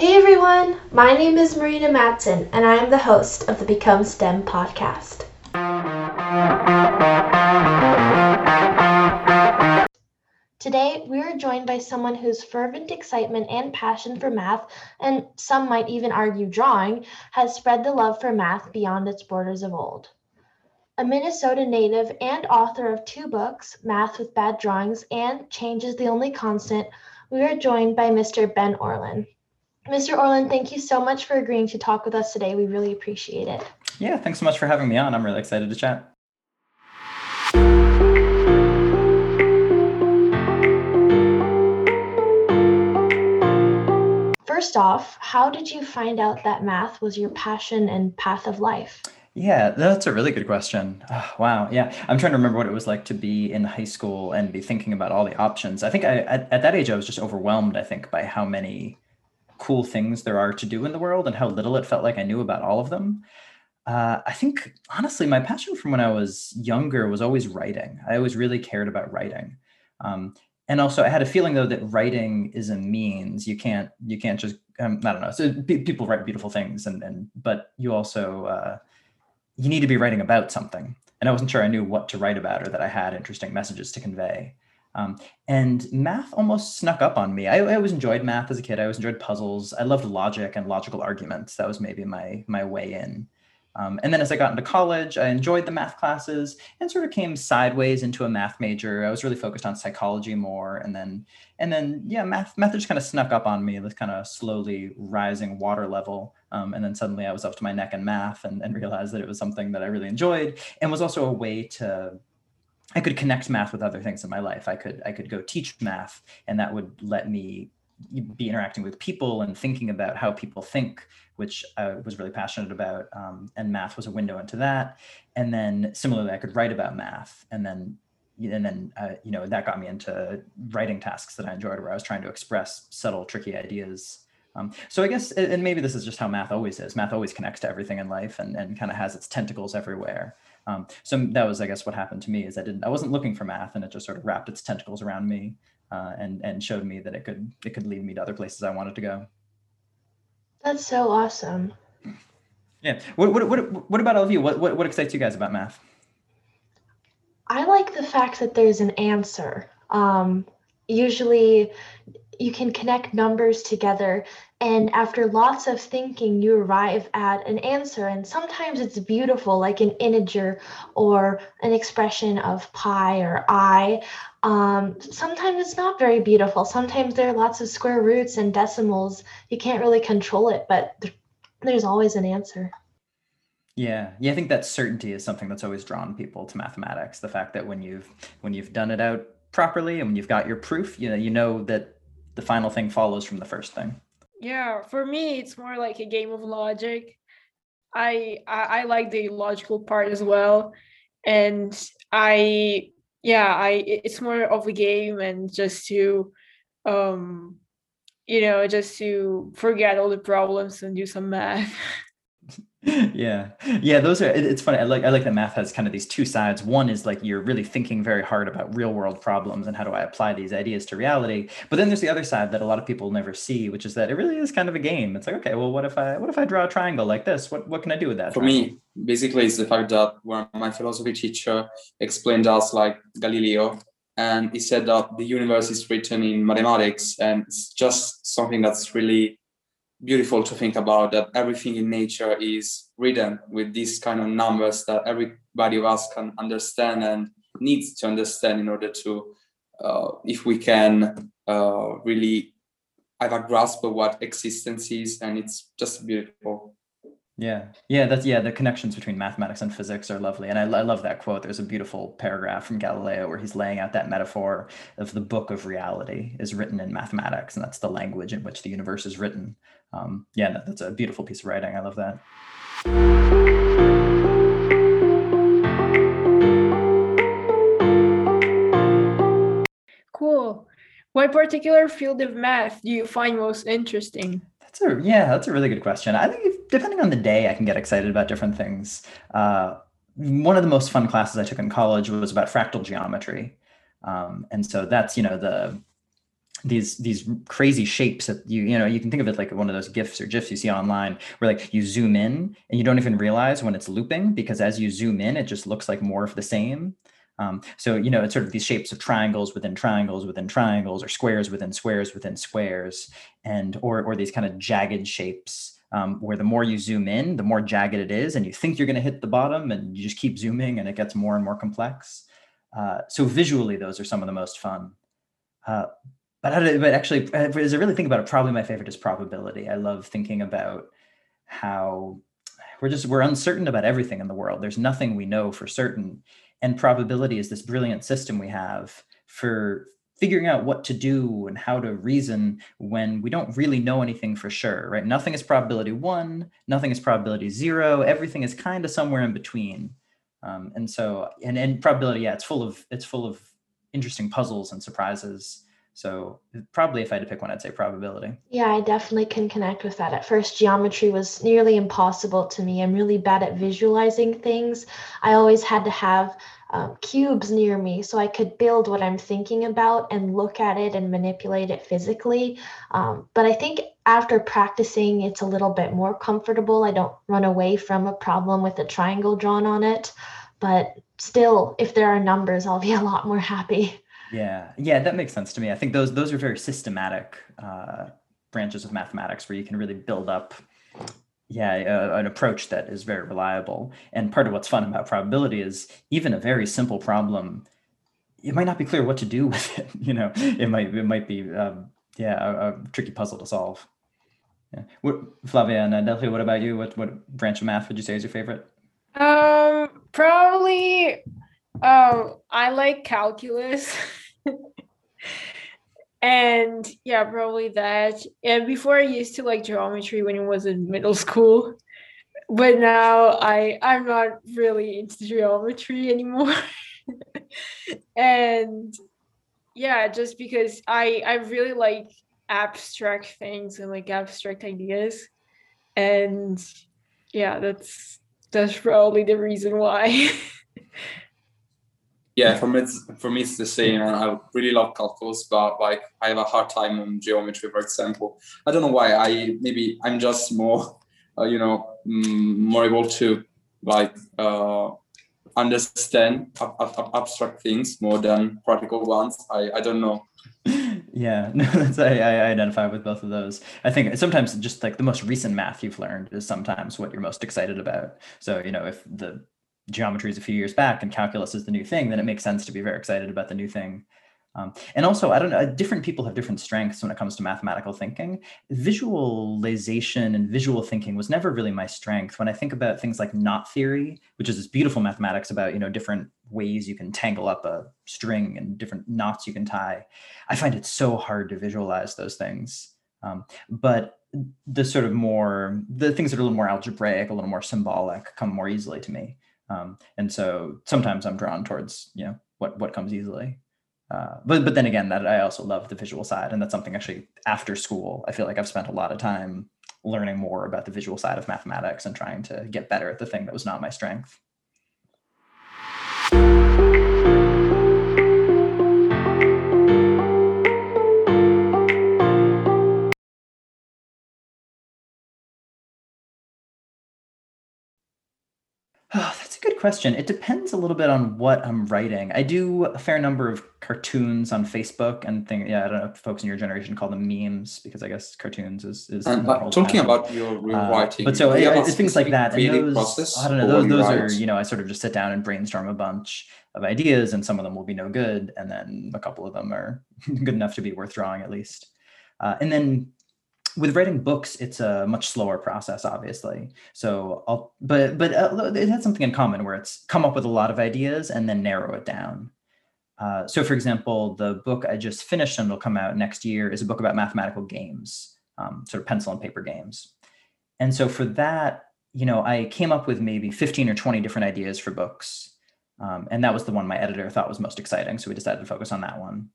Hey everyone, my name is Marina Matson, and I am the host of the Become STEM podcast. Today, we are joined by someone whose fervent excitement and passion for math, and some might even argue drawing, has spread the love for math beyond its borders of old. A Minnesota native and author of two books, Math with Bad Drawings and Change is the Only Constant, we are joined by Mr. Ben Orlin. Mr. Orlin, thank you so much for agreeing to talk with us today. We really appreciate it. Yeah, thanks so much for having me on. I'm really excited to chat. First off, how did you find out that math was your passion and path of life? Yeah, that's a really good question. Oh, wow. Yeah. I'm trying to remember what it was like to be in high school and be thinking about all the options. I think I, at, at that age, I was just overwhelmed, I think, by how many cool things there are to do in the world and how little it felt like I knew about all of them. Uh, I think, honestly, my passion from when I was younger was always writing. I always really cared about writing. Um, and also i had a feeling though that writing is a means you can't you can't just um, i don't know so people write beautiful things and and but you also uh, you need to be writing about something and i wasn't sure i knew what to write about or that i had interesting messages to convey um, and math almost snuck up on me. I, I always enjoyed math as a kid. I always enjoyed puzzles. I loved logic and logical arguments. That was maybe my my way in. Um, and then as I got into college, I enjoyed the math classes and sort of came sideways into a math major. I was really focused on psychology more, and then and then yeah, math math just kind of snuck up on me, this kind of slowly rising water level. Um, and then suddenly I was up to my neck in math and, and realized that it was something that I really enjoyed and was also a way to I could connect math with other things in my life. I could I could go teach math, and that would let me be interacting with people and thinking about how people think, which I was really passionate about. Um, and math was a window into that. And then similarly, I could write about math, and then and then uh, you know that got me into writing tasks that I enjoyed, where I was trying to express subtle, tricky ideas. Um, so I guess, and maybe this is just how math always is. Math always connects to everything in life, and and kind of has its tentacles everywhere. Um, so that was, I guess, what happened to me is I didn't, I wasn't looking for math, and it just sort of wrapped its tentacles around me uh, and and showed me that it could it could lead me to other places I wanted to go. That's so awesome. Yeah. What what what, what about all of you? What, what what excites you guys about math? I like the fact that there's an answer. Um, usually, you can connect numbers together. And after lots of thinking you arrive at an answer. And sometimes it's beautiful like an integer or an expression of pi or i. Um, sometimes it's not very beautiful. Sometimes there are lots of square roots and decimals. You can't really control it but there's always an answer. Yeah. Yeah i think that certainty is something that's always drawn people to mathematics. The fact that when you've when you've done it out properly and when you've got your proof you know you know that the final thing follows from the first thing. Yeah, for me, it's more like a game of logic. I, I I like the logical part as well, and I yeah I it's more of a game and just to um you know just to forget all the problems and do some math. yeah. Yeah those are it's funny i like i like that math has kind of these two sides. One is like you're really thinking very hard about real world problems and how do i apply these ideas to reality but then there's the other side that a lot of people never see which is that it really is kind of a game. It's like okay well what if i what if i draw a triangle like this? What what can i do with that for triangle? me basically it's the fact that when my philosophy teacher explained us like galileo and he said that the universe is written in mathematics and it's just something that's really beautiful to think about that everything in nature is written with these kind of numbers that everybody of us can understand and needs to understand in order to uh, if we can uh, really have a grasp of what existence is and it's just beautiful yeah yeah that's yeah the connections between mathematics and physics are lovely and I, I love that quote there's a beautiful paragraph from galileo where he's laying out that metaphor of the book of reality is written in mathematics and that's the language in which the universe is written um, yeah, that's a beautiful piece of writing. I love that. Cool. What particular field of math do you find most interesting? That's a yeah, that's a really good question. I think if, depending on the day, I can get excited about different things. Uh, one of the most fun classes I took in college was about fractal geometry, um, and so that's you know the these these crazy shapes that you you know you can think of it like one of those gifs or gifs you see online where like you zoom in and you don't even realize when it's looping because as you zoom in it just looks like more of the same um, so you know it's sort of these shapes of triangles within triangles within triangles or squares within squares within squares and or or these kind of jagged shapes um, where the more you zoom in the more jagged it is and you think you're going to hit the bottom and you just keep zooming and it gets more and more complex uh, so visually those are some of the most fun uh, but I, but actually, as I really think about it, probably my favorite is probability. I love thinking about how we're just we're uncertain about everything in the world. There's nothing we know for certain, and probability is this brilliant system we have for figuring out what to do and how to reason when we don't really know anything for sure. Right? Nothing is probability one. Nothing is probability zero. Everything is kind of somewhere in between. Um, and so, and and probability, yeah, it's full of it's full of interesting puzzles and surprises so probably if I had to pick one, I'd say probability. Yeah, I definitely can connect with that. At first, geometry was nearly impossible to me. I'm really bad at visualizing things. I always had to have um, cubes near me so I could build what I'm thinking about and look at it and manipulate it physically. Um, but I think after practicing, it's a little bit more comfortable. I don't run away from a problem with a triangle drawn on it. But still, if there are numbers, I'll be a lot more happy. Yeah, yeah, that makes sense to me. I think those those are very systematic uh, branches of mathematics where you can really build up, yeah, an approach that is very reliable. And part of what's fun about probability is even a very simple problem, it might not be clear what to do with it. You know, it might it might be um, yeah a, a, tricky puzzle to solve. Yeah. What, Flavia and Delphi, what about you? What what branch of math would you say is your favorite? Um, probably. Um, I like calculus. and yeah, probably that. And before I used to like geometry when it was in middle school, but now I I'm not really into geometry anymore. and yeah, just because I I really like abstract things and like abstract ideas, and yeah, that's that's probably the reason why. yeah, for me, it's, for me, it's the same. I really love calculus, but like I have a hard time on geometry, for example. I don't know why. I maybe I'm just more, uh, you know, mm, more able to like uh, understand ab- ab- abstract things more than practical ones. I I don't know. yeah, no, that's, I, I identify with both of those. I think sometimes just like the most recent math you've learned is sometimes what you're most excited about. So you know, if the geometry is a few years back and calculus is the new thing, then it makes sense to be very excited about the new thing. Um, and also, I don't know, different people have different strengths when it comes to mathematical thinking. Visualization and visual thinking was never really my strength. When I think about things like knot theory, which is this beautiful mathematics about, you know, different ways you can tangle up a string and different knots you can tie, I find it so hard to visualize those things. Um, but the sort of more, the things that are a little more algebraic, a little more symbolic come more easily to me. Um, and so sometimes I'm drawn towards you know what what comes easily. Uh, but but then again, that I also love the visual side, and that's something actually after school. I feel like I've spent a lot of time learning more about the visual side of mathematics and trying to get better at the thing that was not my strength. Question. It depends a little bit on what I'm writing. I do a fair number of cartoons on Facebook and things. Yeah, I don't know if folks in your generation call them memes because I guess cartoons is is. And uh, talking about your uh, writing, but so yeah, it's things like that. And those, process I don't know. Those, those are you know I sort of just sit down and brainstorm a bunch of ideas, and some of them will be no good, and then a couple of them are good enough to be worth drawing at least. Uh, and then with writing books it's a much slower process obviously. So i'll but but uh, it has something in common where it's come up with a lot of ideas and then narrow it down. Uh, so for example the book i just finished and it'll come out next year is a book about mathematical games um, sort of pencil and paper games. And so for that you know i came up with maybe 15 or 20 different ideas for books. Um, and that was the one my editor thought was most exciting so we decided to focus on that one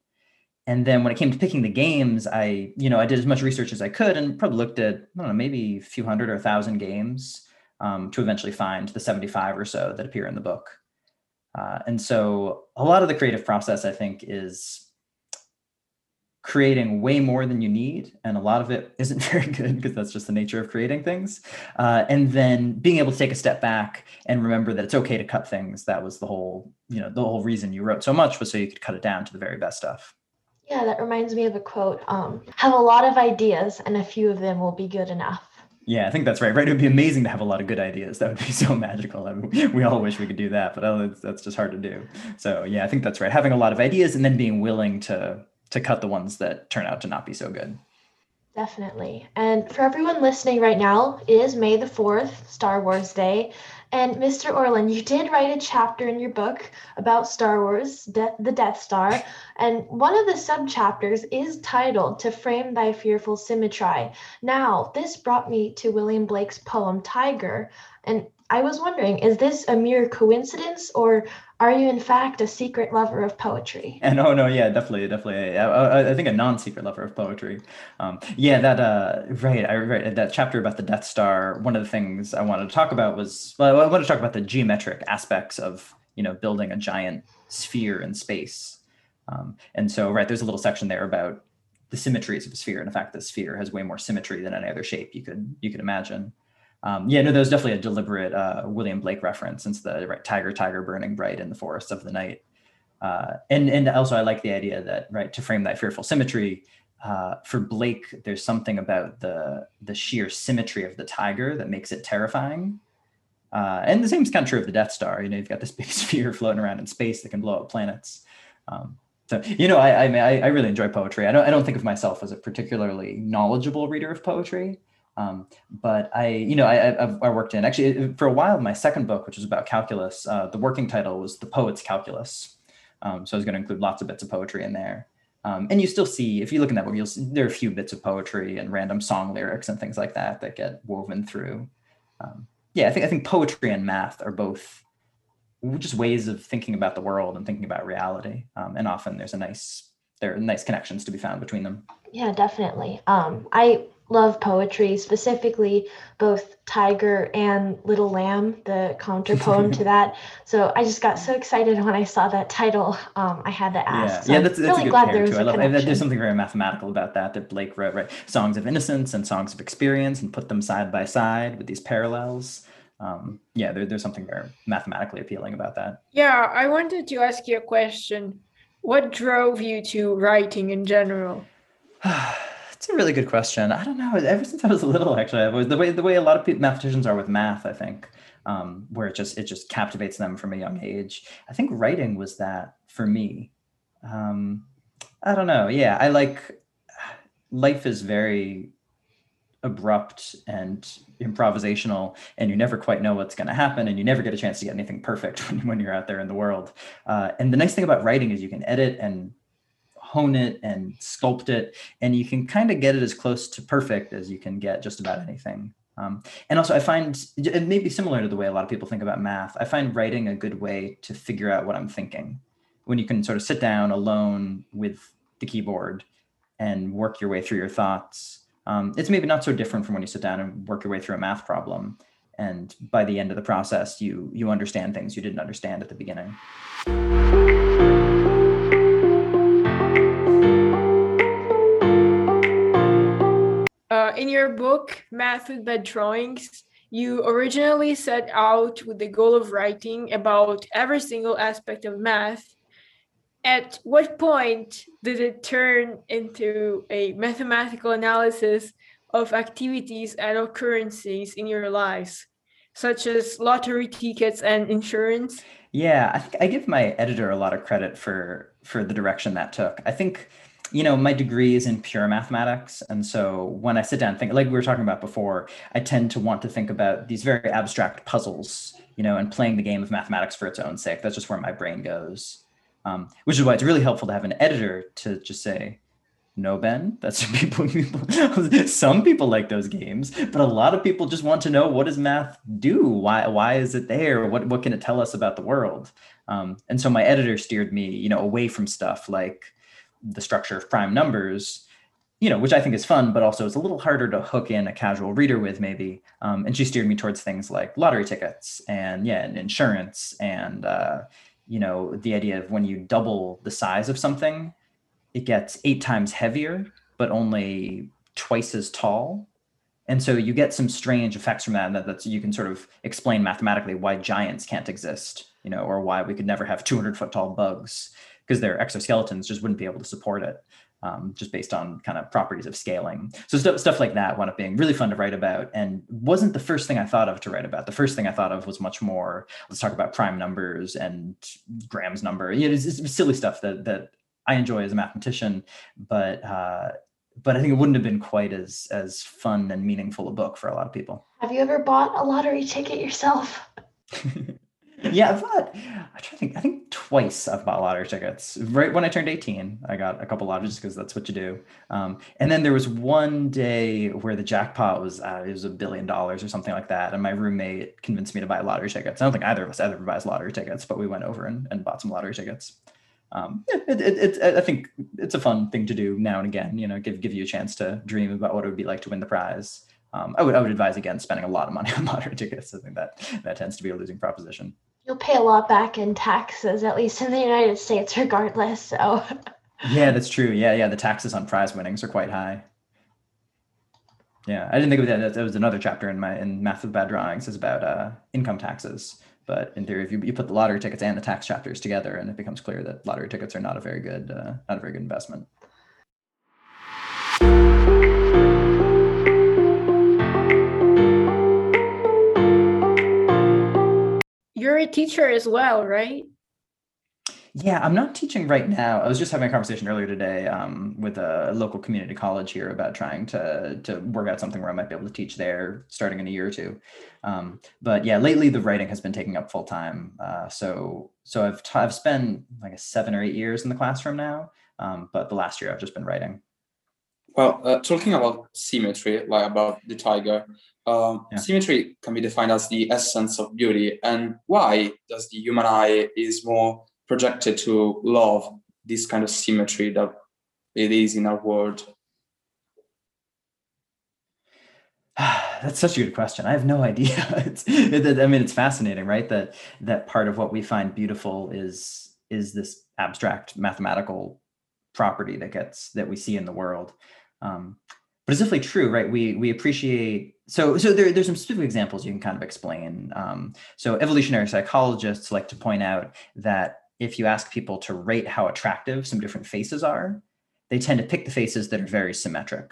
and then when it came to picking the games i you know i did as much research as i could and probably looked at i don't know maybe a few hundred or a thousand games um, to eventually find the 75 or so that appear in the book. Uh, and so a lot of the creative process i think is creating way more than you need and a lot of it isn't very good because that's just the nature of creating things. Uh, and then being able to take a step back and remember that it's okay to cut things that was the whole you know the whole reason you wrote so much was so you could cut it down to the very best stuff yeah that reminds me of a quote um, have a lot of ideas and a few of them will be good enough yeah, I think that's right. Right, it would be amazing to have a lot of good ideas. That would be so magical. I mean, we all wish we could do that, but oh, that's just hard to do. So yeah, I think that's right. Having a lot of ideas and then being willing to to cut the ones that turn out to not be so good. Definitely. And for everyone listening right now, it is May the 4th, Star Wars Day. And Mr. Orlin, you did write a chapter in your book about Star Wars, De- the Death Star. And one of the subchapters is titled To Frame Thy Fearful Symmetry. Now, this brought me to William Blake's poem Tiger. And I was wondering, is this a mere coincidence or are you in fact a secret lover of poetry? And oh no, yeah, definitely, definitely. I, I, I think a non-secret lover of poetry. Um, yeah, that uh, right, I right that chapter about the Death Star. One of the things I wanted to talk about was well, I wanted to talk about the geometric aspects of you know building a giant sphere in space. Um, and so right, there's a little section there about the symmetries of a sphere, and in fact, the sphere has way more symmetry than any other shape you could you could imagine. Um, yeah, no, there was definitely a deliberate uh, William Blake reference since the right, tiger, tiger burning bright in the forests of the night. Uh, and and also I like the idea that right to frame that fearful symmetry uh, for Blake, there's something about the the sheer symmetry of the tiger that makes it terrifying. Uh, and the same is kind of true of the Death Star. You know, you've got this big sphere floating around in space that can blow up planets. Um, so you know, I I, mean, I I really enjoy poetry. I don't I don't think of myself as a particularly knowledgeable reader of poetry. Um, but I, you know, I, I, I, worked in actually for a while. My second book, which was about calculus, uh, the working title was "The Poet's Calculus." Um, so I was going to include lots of bits of poetry in there. Um, and you still see, if you look in that book, you'll see there are a few bits of poetry and random song lyrics and things like that that get woven through. Um, yeah, I think I think poetry and math are both just ways of thinking about the world and thinking about reality. Um, and often there's a nice there are nice connections to be found between them. Yeah, definitely. Um, I love poetry, specifically both Tiger and Little Lamb, the counter poem to that. So I just got so excited when I saw that title. Um, I had to ask. Yeah, so yeah that's, that's really a good glad pair too. I love connection. There's something very mathematical about that that Blake wrote, right? Songs of innocence and songs of experience and put them side by side with these parallels. Um, yeah, there, there's something very mathematically appealing about that. Yeah, I wanted to ask you a question. What drove you to writing in general? It's a really good question. I don't know. Ever since I was little, actually, I was the way the way a lot of people, mathematicians are with math. I think um, where it just it just captivates them from a young age. I think writing was that for me. Um, I don't know. Yeah, I like life is very abrupt and improvisational and you never quite know what's going to happen and you never get a chance to get anything perfect when, when you're out there in the world uh, and the nice thing about writing is you can edit and hone it and sculpt it, and you can kind of get it as close to perfect as you can get just about anything. Um, and also, I find it may be similar to the way a lot of people think about math. I find writing a good way to figure out what I'm thinking. When you can sort of sit down alone with the keyboard and work your way through your thoughts. Um, it's maybe not so different from when you sit down and work your way through a math problem. And by the end of the process, you you understand things you didn't understand at the beginning. In your book, Math with Bad Drawings, you originally set out with the goal of writing about every single aspect of math. At what point did it turn into a mathematical analysis of activities and occurrences in your lives, such as lottery tickets and insurance? Yeah, I think I give my editor a lot of credit for for the direction that took. I think you know, my degree is in pure mathematics. And so when I sit down and think, like we were talking about before, I tend to want to think about these very abstract puzzles, you know, and playing the game of mathematics for its own sake. That's just where my brain goes. Um, which is why it's really helpful to have an editor to just say, no, Ben, that's people, people. Some people like those games, but a lot of people just want to know what does math do? Why, why is it there? What, what can it tell us about the world? Um, and so my editor steered me, you know, away from stuff like, the structure of prime numbers you know which i think is fun but also it's a little harder to hook in a casual reader with maybe um, and she steered me towards things like lottery tickets and yeah and insurance and uh, you know the idea of when you double the size of something it gets eight times heavier, but only twice as tall. And so you get some strange effects from that, and that that's you can sort of explain mathematically why giants can't exist, you know, or why we could never have 200 foot tall bugs because their exoskeletons just wouldn't be able to support it um, just based on kind of properties of scaling. So stuff, stuff like that wound up being really fun to write about and wasn't the first thing I thought of to write about. The first thing I thought of was much more, let's talk about prime numbers and Graham's number. Yeah, it's, it's silly stuff that, that I enjoy as a mathematician, but, uh, but I think it wouldn't have been quite as, as fun and meaningful a book for a lot of people. Have you ever bought a lottery ticket yourself? yeah, I've bought. I try to think. I think twice I've bought lottery tickets. Right when I turned eighteen, I got a couple lotteries because that's what you do. Um, and then there was one day where the jackpot was uh, it was a billion dollars or something like that, and my roommate convinced me to buy lottery tickets. I don't think either of us ever buys lottery tickets, but we went over and, and bought some lottery tickets. Um, it, it, it, I think it's a fun thing to do now and again. You know, give give you a chance to dream about what it would be like to win the prize. Um, I would I would advise against spending a lot of money on lottery tickets. I think that that tends to be a losing proposition you'll pay a lot back in taxes, at least in the United States, regardless. So. yeah, that's true. Yeah, yeah. The taxes on prize winnings are quite high. Yeah, I didn't think of that. That was another chapter in my in Math with Bad Drawings is about uh, income taxes. But in theory, if you, you put the lottery tickets and the tax chapters together, and it becomes clear that lottery tickets are not a very good uh, not a very good investment. You're a teacher as well, right? Yeah, I'm not teaching right now. I was just having a conversation earlier today um, with a local community college here about trying to to work out something where I might be able to teach there starting in a year or two. Um, but yeah, lately the writing has been taking up full time. Uh, so so I've t- I've spent like seven or eight years in the classroom now. Um, but the last year I've just been writing. Well, uh, talking about symmetry, like about the tiger, um, yeah. symmetry can be defined as the essence of beauty. And why does the human eye is more projected to love this kind of symmetry that it is in our world? That's such a good question. I have no idea. It's, it, I mean, it's fascinating, right? That that part of what we find beautiful is is this abstract mathematical property that gets that we see in the world. Um, but it's definitely true, right? We we appreciate so so there, there's some specific examples you can kind of explain. Um, so evolutionary psychologists like to point out that if you ask people to rate how attractive some different faces are, they tend to pick the faces that are very symmetric,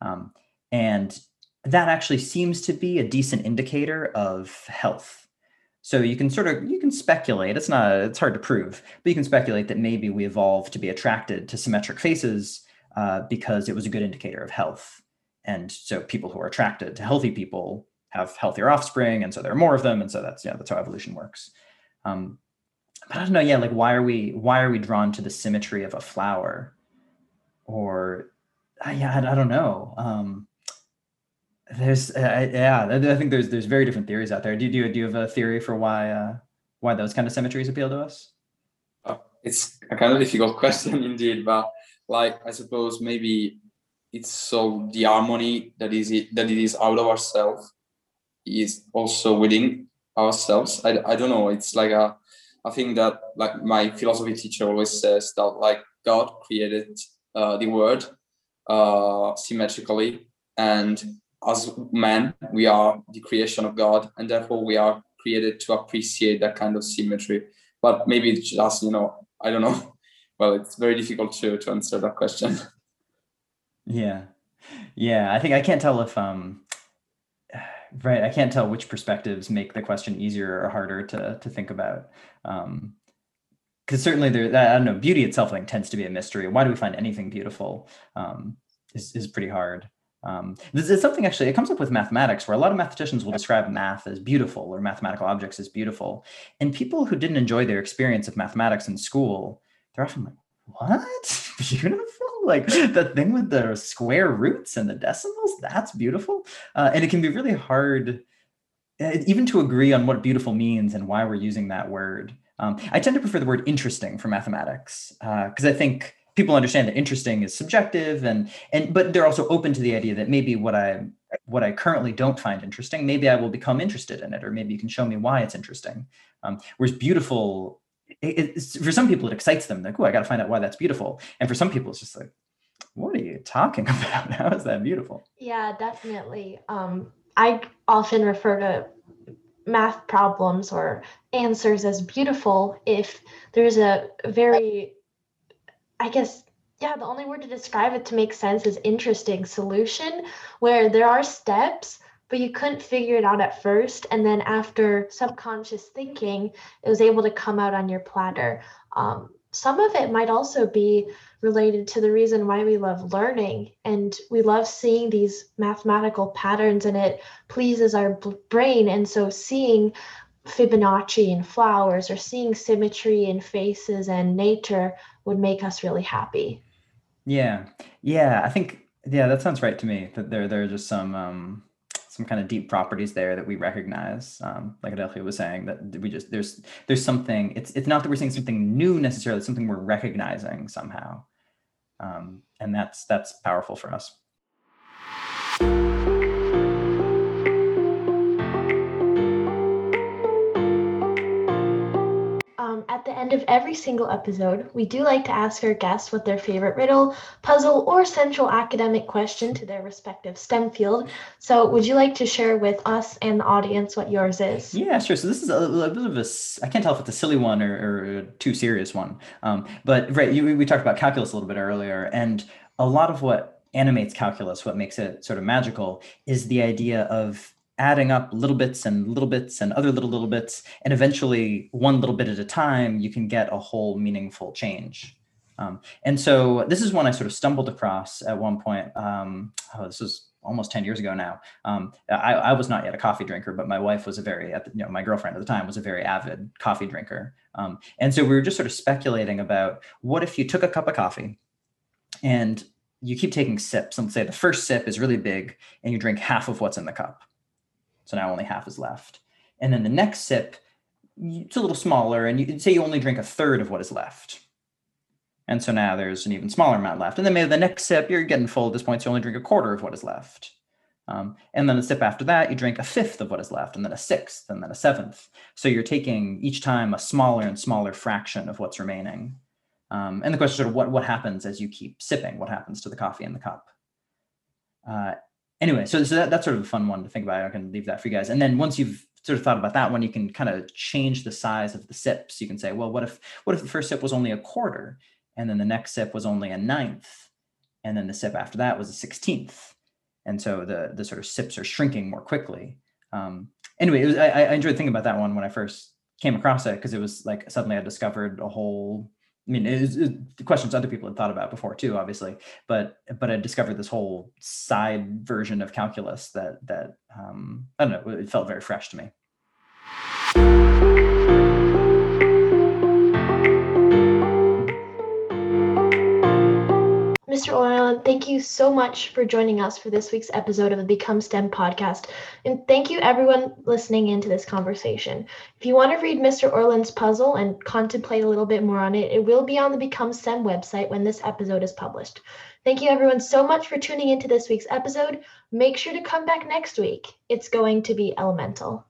um, and that actually seems to be a decent indicator of health. So you can sort of you can speculate. It's not it's hard to prove, but you can speculate that maybe we evolved to be attracted to symmetric faces uh, because it was a good indicator of health. And so people who are attracted to healthy people have healthier offspring, and so there are more of them, and so that's yeah, that's how evolution works. Um, but I don't know, yeah, like why are we why are we drawn to the symmetry of a flower, or uh, yeah, I, I, don't know. Um, there's uh, yeah, I think there's there's very different theories out there. Do you do you, do you have a theory for why uh, why those kind of symmetries appeal to us? It's a kind of difficult question indeed, but like I suppose maybe it's so the harmony that is it that it is out of ourselves is also within ourselves. I, I don't know. It's like a I think that like my philosophy teacher always says that like God created uh, the world uh, symmetrically, and as men we are the creation of God, and therefore we are created to appreciate that kind of symmetry. But maybe it's just you know I don't know well, it's very difficult to to answer that question. Yeah, yeah. I think I can't tell if um, right. I can't tell which perspectives make the question easier or harder to to think about. Um, because certainly there, I don't know, beauty itself I think tends to be a mystery. Why do we find anything beautiful? Um, is is pretty hard. Um, this is something actually, it comes up with mathematics where a lot of mathematicians will describe math as beautiful or mathematical objects as beautiful. And people who didn't enjoy their experience of mathematics in school they're often like, what? Beautiful? Like the thing with the square roots and the decimals? That's beautiful. Uh, and it can be really hard uh, even to agree on what beautiful means and why we're using that word. Um, I tend to prefer the word interesting for mathematics because uh, I think people understand that interesting is subjective and and but they're also open to the idea that maybe what I what I currently don't find interesting, maybe I will become interested in it, or maybe you can show me why it's interesting. Um, whereas beautiful it, for some people it excites them. Like oh i got to find out why that's beautiful. And for some people it's just like what are you talking about? How is that beautiful? Yeah definitely. Um, i often refer to math problems or answers as beautiful if there's a very i guess yeah the only word to describe it to make sense is interesting solution where there are steps but you couldn't figure it out at first. And then after subconscious thinking, it was able to come out on your platter. Um, some of it might also be related to the reason why we love learning and we love seeing these mathematical patterns and it pleases our brain. And so seeing Fibonacci in flowers or seeing symmetry in faces and nature would make us really happy. Yeah. Yeah. I think, yeah, that sounds right to me that there, there are just some, um, some kind of deep properties there that we recognize. Um, like Adelphia was saying, that we just there's there's something. It's it's not that we're seeing something new necessarily. It's something we're recognizing somehow, um, and that's that's powerful for us. At the end of every single episode, we do like to ask our guests what their favorite riddle, puzzle, or central academic question to their respective STEM field. So, would you like to share with us and the audience what yours is? Yeah, sure. So, this is a, a bit of a, I can't tell if it's a silly one or, or a too serious one. Um, but, right, you, we talked about calculus a little bit earlier. And a lot of what animates calculus, what makes it sort of magical, is the idea of adding up little bits and little bits and other little little bits and eventually one little bit at a time you can get a whole meaningful change. Um, and so this is one i sort of stumbled across at one point um, oh, this was almost 10 years ago now. Um, I, I, was not yet a coffee drinker but my wife was a very you know my girlfriend at the time was a very avid coffee drinker. Um, and so we were just sort of speculating about what if you took a cup of coffee and you keep taking sips and say the first sip is really big and you drink half of what's in the cup so now only half is left. And then the next sip, it's a little smaller, and you say you only drink a third of what is left. And so now there's an even smaller amount left. And then maybe the next sip, you're getting full at this point, so you only drink a quarter of what is left. Um, and then a sip after that, you drink a fifth of what is left, and then a sixth, and then a seventh. So you're taking each time a smaller and smaller fraction of what's remaining. Um, and the question is sort of what, what happens as you keep sipping? What happens to the coffee in the cup? Uh, anyway, so, so that, that's sort of a fun one to think about. I can leave that for you guys. And then once you've sort of thought about that one, you can kind of change the size of the sips. You can say, well, what if what if the first sip was only a quarter, and then the next sip was only a ninth, and then the sip after that was a sixteenth, and so the the sort of sips are shrinking more quickly. Um, anyway, was, I, I enjoyed thinking about that one when I first came across it because it was like suddenly I discovered a whole I mean, it was, it, questions other people had thought about before too, obviously, but but I discovered this whole side version of calculus that that um, I don't know, it felt very fresh to me. Mr. Orlin, thank you so much for joining us for this week's episode of the Become STEM podcast. And thank you, everyone, listening into this conversation. If you want to read Mr. Orlin's puzzle and contemplate a little bit more on it, it will be on the Become STEM website when this episode is published. Thank you, everyone, so much for tuning into this week's episode. Make sure to come back next week. It's going to be elemental.